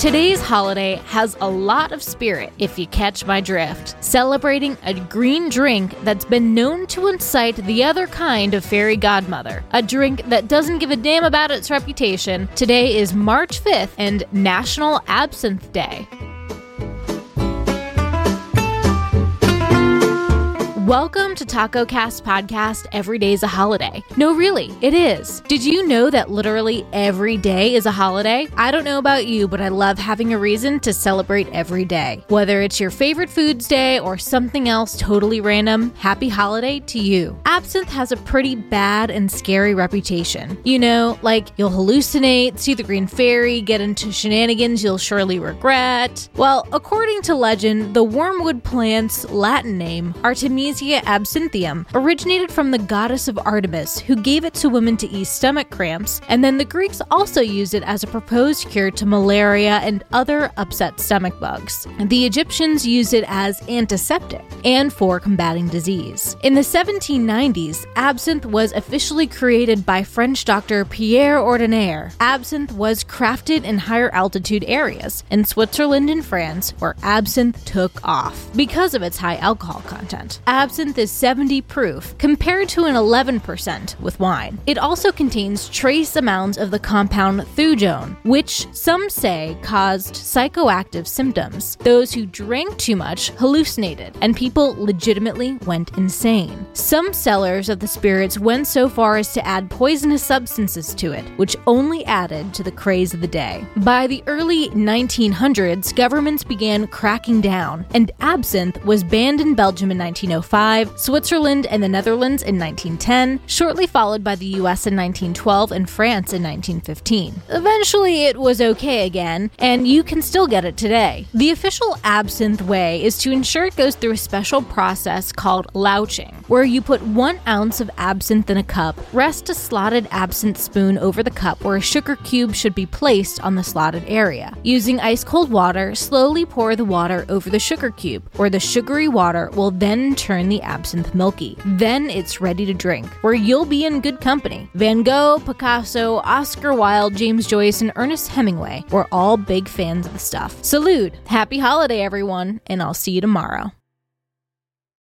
Today's holiday has a lot of spirit, if you catch my drift, celebrating a green drink that's been known to incite the other kind of fairy godmother. A drink that doesn't give a damn about its reputation. Today is March 5th and National Absinthe Day. Welcome to Taco Cast Podcast Every day is a Holiday. No, really, it is. Did you know that literally every day is a holiday? I don't know about you, but I love having a reason to celebrate every day. Whether it's your favorite foods day or something else totally random, happy holiday to you. Absinthe has a pretty bad and scary reputation. You know, like you'll hallucinate, see the green fairy, get into shenanigans you'll surely regret. Well, according to legend, the wormwood plant's Latin name, Artemisia absinthium originated from the goddess of Artemis, who gave it to women to ease stomach cramps, and then the Greeks also used it as a proposed cure to malaria and other upset stomach bugs. The Egyptians used it as antiseptic and for combating disease. In the 1790s, absinthe was officially created by French doctor Pierre Ordinaire. Absinthe was crafted in higher altitude areas, in Switzerland and France, where absinthe took off because of its high alcohol content. Absinthe is 70 proof, compared to an 11% with wine. It also contains trace amounts of the compound thujone, which some say caused psychoactive symptoms. Those who drank too much hallucinated, and people legitimately went insane. Some sellers of the spirits went so far as to add poisonous substances to it, which only added to the craze of the day. By the early 1900s, governments began cracking down, and absinthe was banned in Belgium in 1905, Switzerland and the Netherlands in 1910, shortly followed by the US in 1912 and France in 1915. Eventually, it was okay again, and you can still get it today. The official absinthe way is to ensure it goes through a special process called louching, where you put one ounce of absinthe in a cup, rest a slotted absinthe spoon over the cup where a sugar cube should be placed on the slotted area. Using ice cold water, slowly pour the water over the sugar cube, where the sugary water will then turn the absinthe milky. Then it's ready to drink, where you'll be in good company. Van Gogh, Picasso, Oscar Wilde, James Joyce, and Ernest Hemingway were all big fans of the stuff. Salute! Happy holiday, everyone, and I'll see you tomorrow.